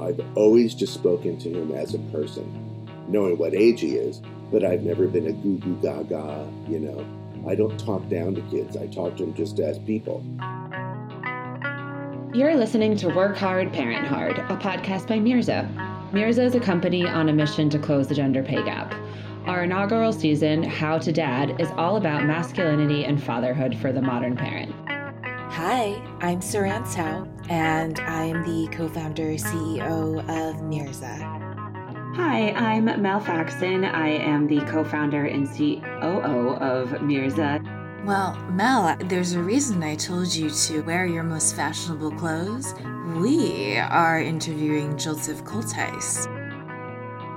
I've always just spoken to him as a person, knowing what age he is, but I've never been a goo goo gaga, you know. I don't talk down to kids, I talk to them just as people. You're listening to Work Hard, Parent Hard, a podcast by Mirza. Mirza is a company on a mission to close the gender pay gap. Our inaugural season, How to Dad, is all about masculinity and fatherhood for the modern parent. Hi, I'm Saran Sao, and I'm the co founder CEO of Mirza. Hi, I'm Mel Faxon. I am the co founder and COO of Mirza. Well, Mel, there's a reason I told you to wear your most fashionable clothes. We are interviewing Joseph Cultice.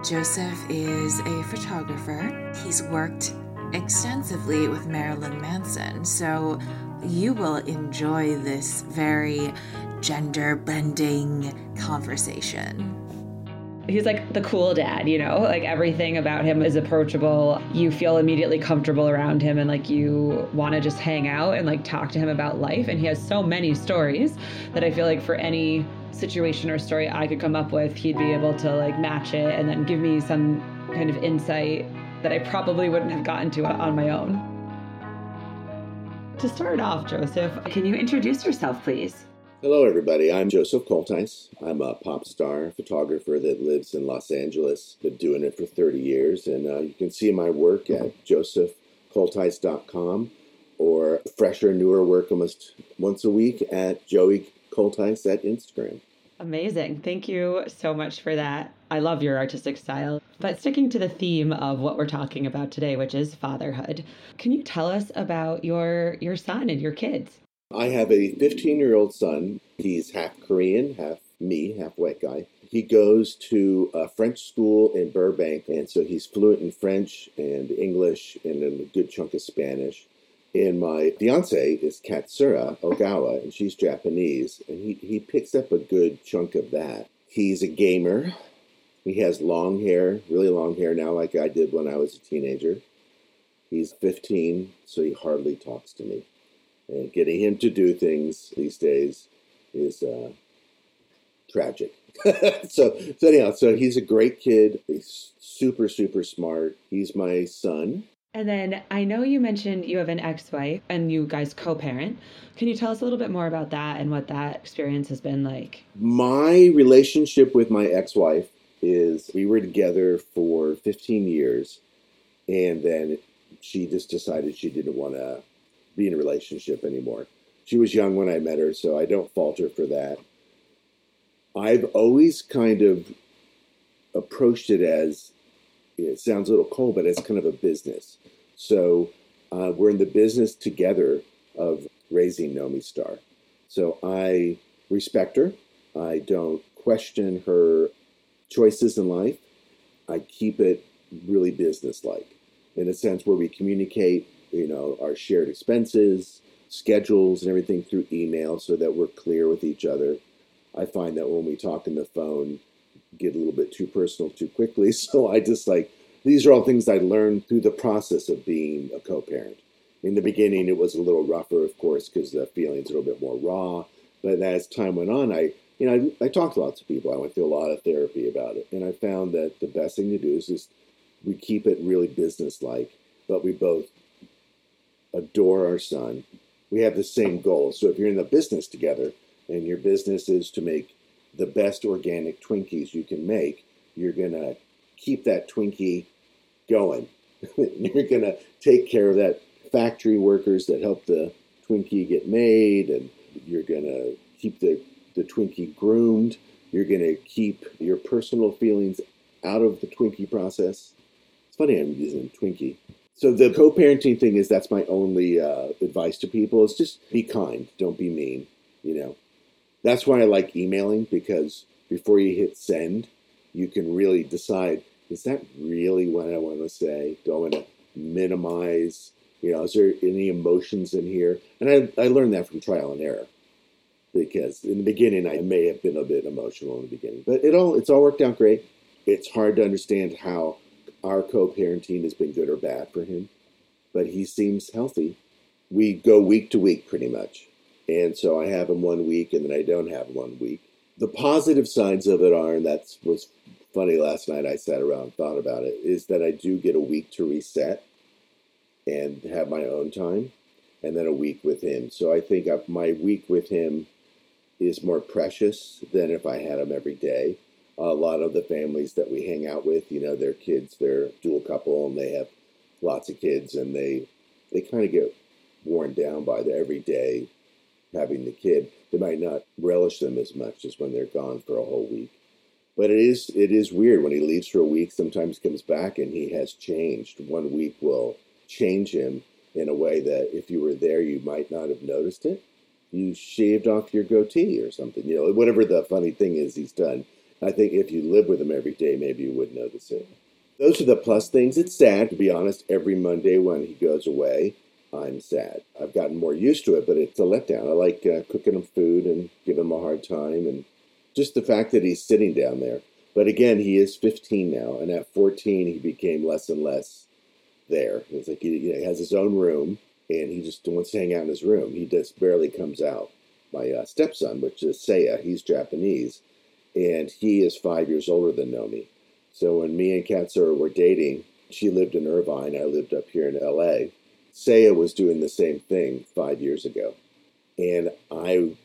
Joseph is a photographer. He's worked extensively with Marilyn Manson, so you will enjoy this very gender bending conversation. He's like the cool dad, you know, like everything about him is approachable. You feel immediately comfortable around him and like you want to just hang out and like talk to him about life. And he has so many stories that I feel like for any situation or story I could come up with, he'd be able to like match it and then give me some kind of insight that I probably wouldn't have gotten to on my own. To start off, Joseph, can you introduce yourself, please? Hello, everybody. I'm Joseph Cultice. I'm a pop star photographer that lives in Los Angeles. Been doing it for 30 years, and uh, you can see my work at josephcultice.com or fresher, newer work almost once a week at Joey Cultice at Instagram. Amazing. Thank you so much for that. I love your artistic style. But sticking to the theme of what we're talking about today, which is fatherhood, can you tell us about your your son and your kids? I have a 15 year old son. He's half Korean, half me, half white guy. He goes to a French school in Burbank, and so he's fluent in French and English and a good chunk of Spanish. And my fiance is Katsura Ogawa, and she's Japanese, and he, he picks up a good chunk of that. He's a gamer. He has long hair, really long hair now, like I did when I was a teenager. He's 15, so he hardly talks to me. And getting him to do things these days is uh, tragic. so, so anyhow, so he's a great kid. He's super, super smart. He's my son. And then I know you mentioned you have an ex wife and you guys co parent. Can you tell us a little bit more about that and what that experience has been like? My relationship with my ex wife is we were together for 15 years and then she just decided she didn't want to be in a relationship anymore. She was young when I met her, so I don't fault her for that. I've always kind of approached it as it sounds a little cold, but it's kind of a business. So uh, we're in the business together of raising Nomi Star. So I respect her. I don't question her choices in life. I keep it really businesslike in a sense where we communicate, you know, our shared expenses, schedules, and everything through email so that we're clear with each other. I find that when we talk on the phone, get a little bit too personal too quickly. So I just like these are all things I learned through the process of being a co-parent. In the beginning, it was a little rougher, of course, because the feelings are a little bit more raw. But as time went on, I you know I, I talked to lots of people. I went through a lot of therapy about it, and I found that the best thing to do is just we keep it really business-like, but we both adore our son. We have the same goal. So if you're in the business together, and your business is to make the best organic Twinkies you can make, you're to keep that Twinkie going. you're to take care of that factory workers that help the Twinkie get made, and you're to keep the, the Twinkie groomed. You're going to keep your personal feelings out of the Twinkie process. It's funny I'm using Twinkie. So the co-parenting thing is that's my only uh, advice to people is just be kind, don't be mean. You know, that's why I like emailing because before you hit send, you can really decide is that really what I want to say? Do I want to minimize? You know, is there any emotions in here? And I, I learned that from trial and error because in the beginning I may have been a bit emotional in the beginning, but it all it's all worked out great. It's hard to understand how our co-parenting has been good or bad for him, but he seems healthy. We go week to week pretty much. And so I have him one week and then I don't have one week. The positive sides of it are, and that's was funny last night. I sat around and thought about it. Is that I do get a week to reset and have my own time, and then a week with him. So I think my week with him is more precious than if I had them every day. A lot of the families that we hang out with, you know, their kids, they're dual couple, and they have lots of kids, and they they kind of get worn down by the every day having the kid. They might not relish them as much as when they're gone for a whole week. But it is it is weird when he leaves for a week. Sometimes comes back and he has changed. One week will change him in a way that if you were there, you might not have noticed it. You shaved off your goatee or something, you know, whatever the funny thing is he's done. I think if you live with him every day, maybe you would notice it. Those are the plus things. It's sad, to be honest, every Monday when he goes away. I'm sad. I've gotten more used to it, but it's a letdown. I like uh, cooking him food and giving him a hard time, and just the fact that he's sitting down there. But again, he is 15 now, and at 14, he became less and less there. It's like he, you know, he has his own room, and he just wants to hang out in his room. He just barely comes out. My uh, stepson, which is Seiya, he's Japanese, and he is five years older than Nomi. So when me and Katsura were dating, she lived in Irvine, I lived up here in LA Seiya was doing the same thing five years ago. And I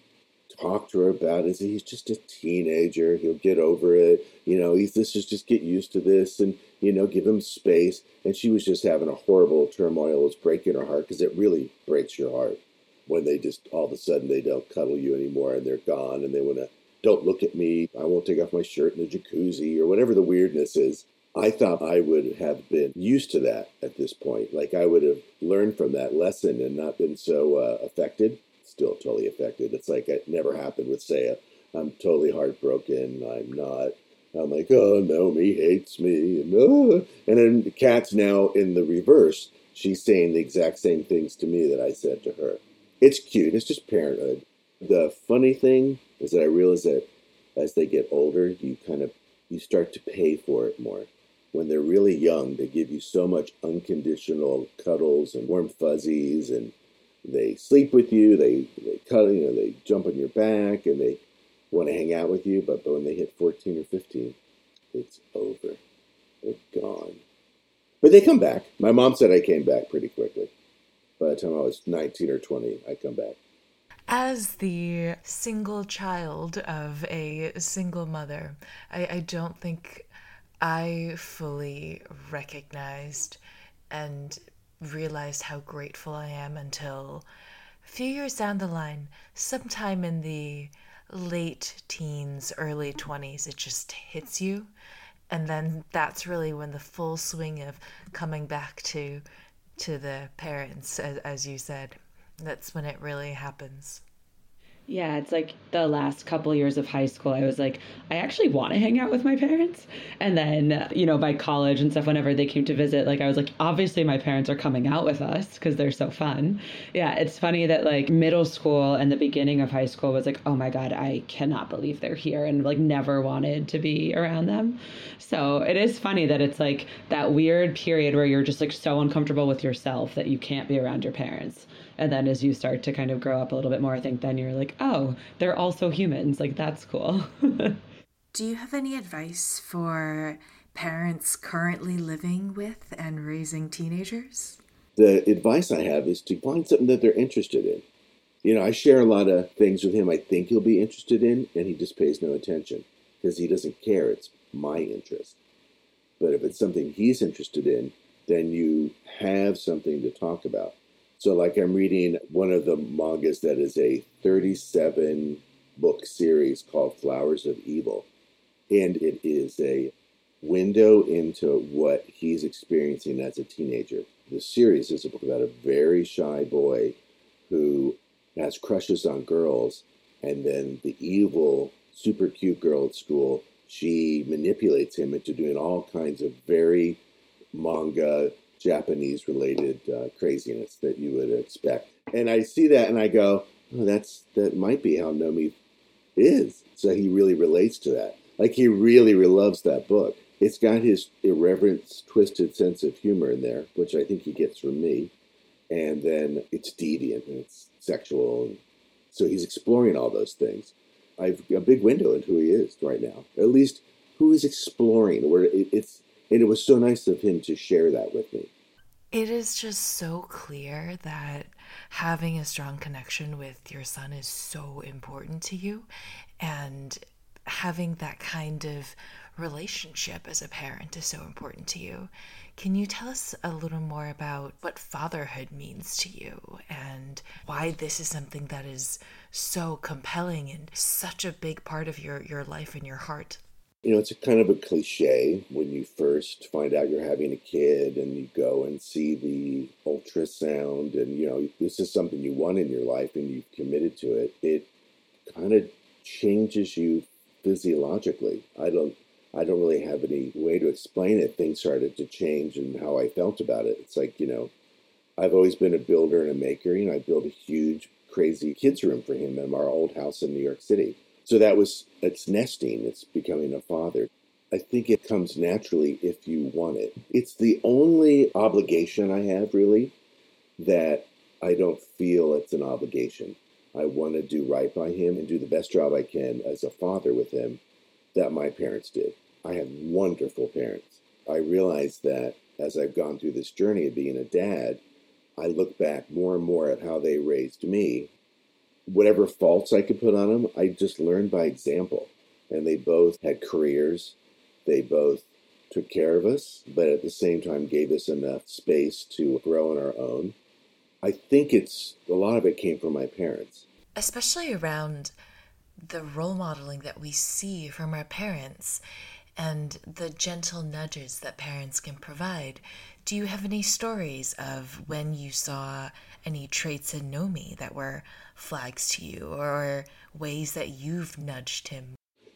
talked to her about it. He's just a teenager. He'll get over it. You know, he's this is just get used to this and, you know, give him space. And she was just having a horrible turmoil. It was breaking her heart because it really breaks your heart when they just all of a sudden they don't cuddle you anymore and they're gone and they want to, don't look at me. I won't take off my shirt in the jacuzzi or whatever the weirdness is. I thought I would have been used to that at this point. Like I would have learned from that lesson and not been so uh, affected. Still totally affected. It's like it never happened with Seiya. I'm totally heartbroken. I'm not. I'm like, oh Nomi hates me, and, uh, and then Kat's now in the reverse. She's saying the exact same things to me that I said to her. It's cute. It's just parenthood. The funny thing is that I realize that as they get older, you kind of you start to pay for it more when they're really young, they give you so much unconditional cuddles and warm fuzzies, and they sleep with you. They they cut, you know, they jump on your back, and they want to hang out with you. But, but when they hit fourteen or fifteen, it's over. They're gone. But they come back. My mom said I came back pretty quickly. By the time I was nineteen or twenty, I come back. As the single child of a single mother, I, I don't think I fully recognized and realized how grateful I am until a few years down the line, sometime in the late teens, early 20s, it just hits you. And then that's really when the full swing of coming back to to the parents as, as you said that's when it really happens yeah, it's like the last couple years of high school, I was like, I actually want to hang out with my parents. And then, you know, by college and stuff, whenever they came to visit, like, I was like, obviously my parents are coming out with us because they're so fun. Yeah, it's funny that like middle school and the beginning of high school was like, oh my God, I cannot believe they're here and like never wanted to be around them. So it is funny that it's like that weird period where you're just like so uncomfortable with yourself that you can't be around your parents and then as you start to kind of grow up a little bit more i think then you're like oh they're also humans. Like that's cool. Do you have any advice for parents currently living with and raising teenagers? The advice i have is to find something that they're interested in. You know i share a lot of things with him i think he'll be interested in and he just pays no attention because he doesn't care. It's my interest. But if it's something he's interested in then you have something to talk about so, like, I'm reading one of the mangas that is a 37 book series called Flowers of Evil. And it is a window into what he's experiencing as a teenager. The series is a book about a very shy boy who has crushes on girls, and then the evil, super cute girl at school, she manipulates him into doing all kinds of very manga Japanese related uh, craziness that you would expect. And I see that and I go, oh, that's that might be how Nomi is. So he really relates to that. Like he really, loves that book. It's got his irreverent, twisted sense of humor in there, which I think he gets from me. And then it's deviant and it's sexual. And so he's exploring all those things. I've a big window into who he is right now. At least who he's exploring. Where it, it's and it was so nice of him to share that with me. It is just so clear that having a strong connection with your son is so important to you, and having that kind of relationship as a parent is so important to you. Can you tell us a little more about what fatherhood means to you and why this is something that is so compelling and such a big part of your, your life and your heart? You know, it's a kind of a cliche when you first find out you're having a kid and you go and see the ultrasound and, you know, this is something you want in your life and you've committed to it. It kind of changes you physiologically. I don't I don't really have any way to explain it. Things started to change and how I felt about it. It's like, you know, I've always been a builder and a maker. You know, I built a huge, crazy kids' room for him in our old house in New York City. So that was, it's nesting, it's becoming a father. I think it comes naturally if you want it. It's the only obligation I have, really, that I don't feel it's an obligation. I want to do right by him and do the best job I can as a father with him that my parents did. I had wonderful parents. I realize that as I've gone through this journey of being a dad, I look back more and more at how they raised me. Whatever faults I could put on them, I just learned by example. And they both had careers. They both took care of us, but at the same time gave us enough space to grow on our own. I think it's a lot of it came from my parents. Especially around the role modeling that we see from our parents and the gentle nudges that parents can provide. Do you have any stories of when you saw any traits in Nomi that were flags to you or ways that you've nudged him?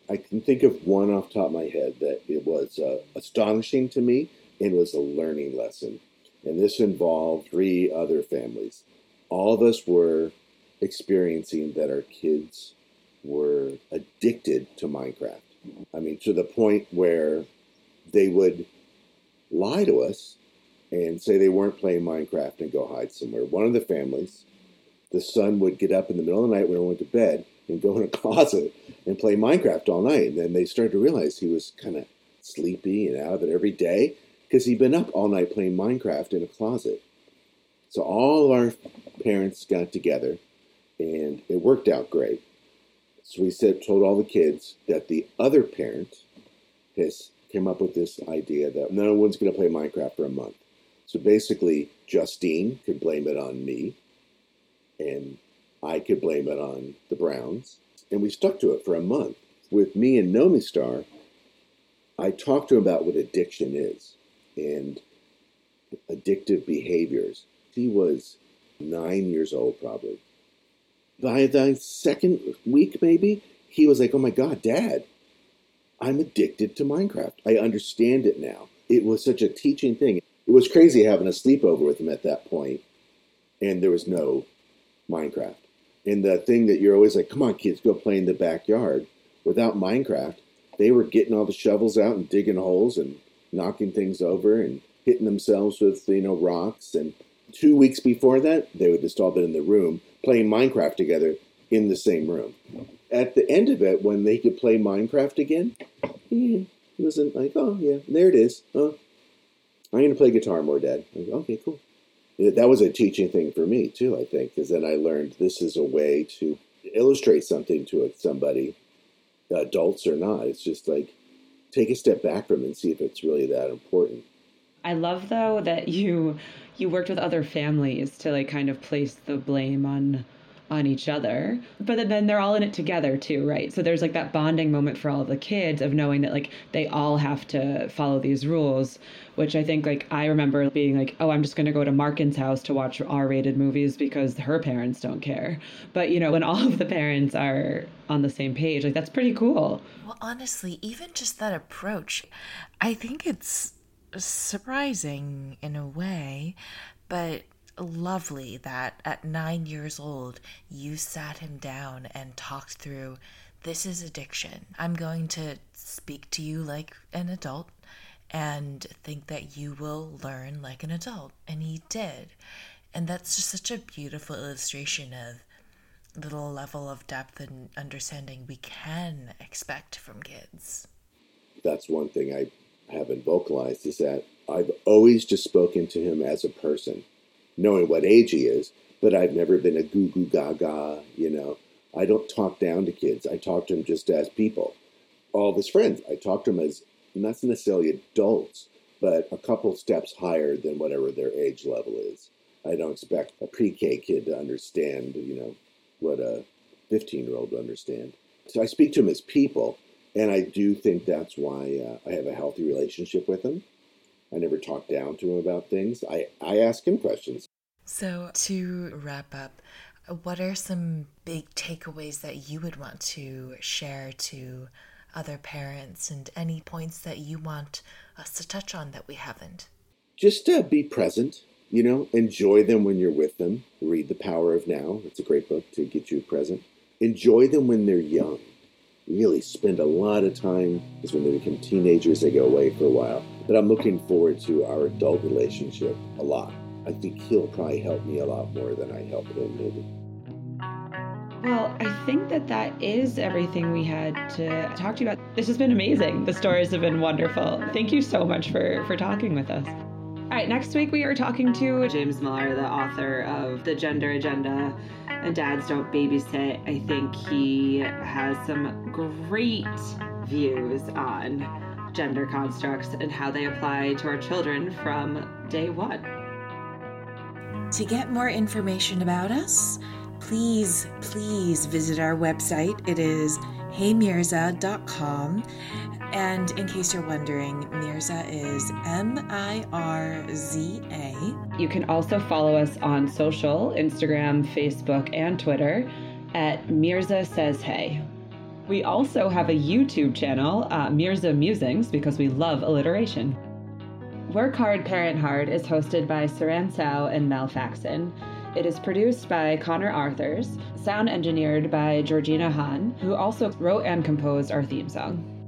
I can think of one off top of my head that it was uh, astonishing to me and was a learning lesson. And this involved three other families. All of us were experiencing that our kids were addicted to Minecraft. I mean, to the point where they would lie to us and say they weren't playing Minecraft and go hide somewhere. One of the families, the son would get up in the middle of the night when I went to bed and go in a closet and play Minecraft all night. And then they started to realize he was kind of sleepy and out of it every day because he'd been up all night playing Minecraft in a closet. So all our parents got together and it worked out great. So we said, told all the kids that the other parent has came up with this idea that no one's going to play Minecraft for a month. So basically, Justine could blame it on me, and I could blame it on the Browns. And we stuck to it for a month. With me and Nomi Star, I talked to him about what addiction is and addictive behaviors. He was nine years old, probably by the second week, maybe, he was like, Oh my God, Dad, I'm addicted to Minecraft. I understand it now. It was such a teaching thing. It was crazy having a sleepover with him at that point, and there was no Minecraft. And the thing that you're always like, Come on, kids, go play in the backyard. Without Minecraft, they were getting all the shovels out and digging holes and knocking things over and hitting themselves with, you know, rocks. And two weeks before that, they would just all been in the room playing Minecraft together in the same room. At the end of it, when they could play Minecraft again, he wasn't like, oh, yeah, there it is. Oh, I'm going to play guitar more, Dad. Like, okay, cool. That was a teaching thing for me, too, I think, because then I learned this is a way to illustrate something to somebody, adults or not. It's just like take a step back from it and see if it's really that important. I love though that you you worked with other families to like kind of place the blame on on each other. But then they're all in it together too right? So there's like that bonding moment for all the kids of knowing that like they all have to follow these rules which i think like i remember being like oh i'm just going to go to markin's house to watch r-rated movies because her parents don't care. But you know when all of the parents are on the same page like that's pretty cool. Well honestly even just that approach i think it's surprising in a way, but lovely that at nine years old you sat him down and talked through this is addiction. I'm going to speak to you like an adult and think that you will learn like an adult. And he did. And that's just such a beautiful illustration of the level of depth and understanding we can expect from kids. That's one thing I haven't vocalized is that I've always just spoken to him as a person, knowing what age he is, but I've never been a goo goo gaga, you know. I don't talk down to kids. I talk to them just as people. All of his friends, I talk to them as not necessarily adults, but a couple steps higher than whatever their age level is. I don't expect a pre-K kid to understand, you know, what a 15-year-old would understand. So I speak to them as people, and I do think that's why uh, I have a healthy relationship with them. I never talk down to him about things. I, I ask him questions. So, to wrap up, what are some big takeaways that you would want to share to other parents and any points that you want us to touch on that we haven't? Just uh, be present, you know, enjoy them when you're with them. Read The Power of Now. It's a great book to get you present. Enjoy them when they're young. Really spend a lot of time because when they become teenagers, they go away for a while. But I'm looking forward to our adult relationship a lot. I think he'll probably help me a lot more than I help him, maybe. Well, I think that that is everything we had to talk to you about. This has been amazing. The stories have been wonderful. Thank you so much for for talking with us. All right, next week we are talking to James Millar, the author of The Gender Agenda and Dads Don't Babysit. I think he has some great views on gender constructs and how they apply to our children from day one. To get more information about us, please, please visit our website. It is heymirza.com. And in case you're wondering, Mirza is M I R Z A. You can also follow us on social Instagram, Facebook, and Twitter at Mirza Says Hey. We also have a YouTube channel, uh, Mirza Musings, because we love alliteration. Work Hard, Parent Hard is hosted by Saran Sao and Mel Faxon. It is produced by Connor Arthurs, sound engineered by Georgina Hahn, who also wrote and composed our theme song.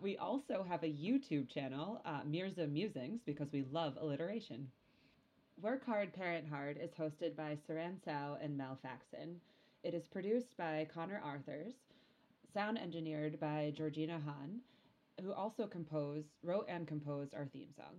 We also have a YouTube channel, uh, Mirza Musings, because we love alliteration. Work Hard, Parent Hard is hosted by Saran Sao and Mel Faxon. It is produced by Connor Arthurs, sound engineered by Georgina Hahn, who also composed, wrote and composed our theme song.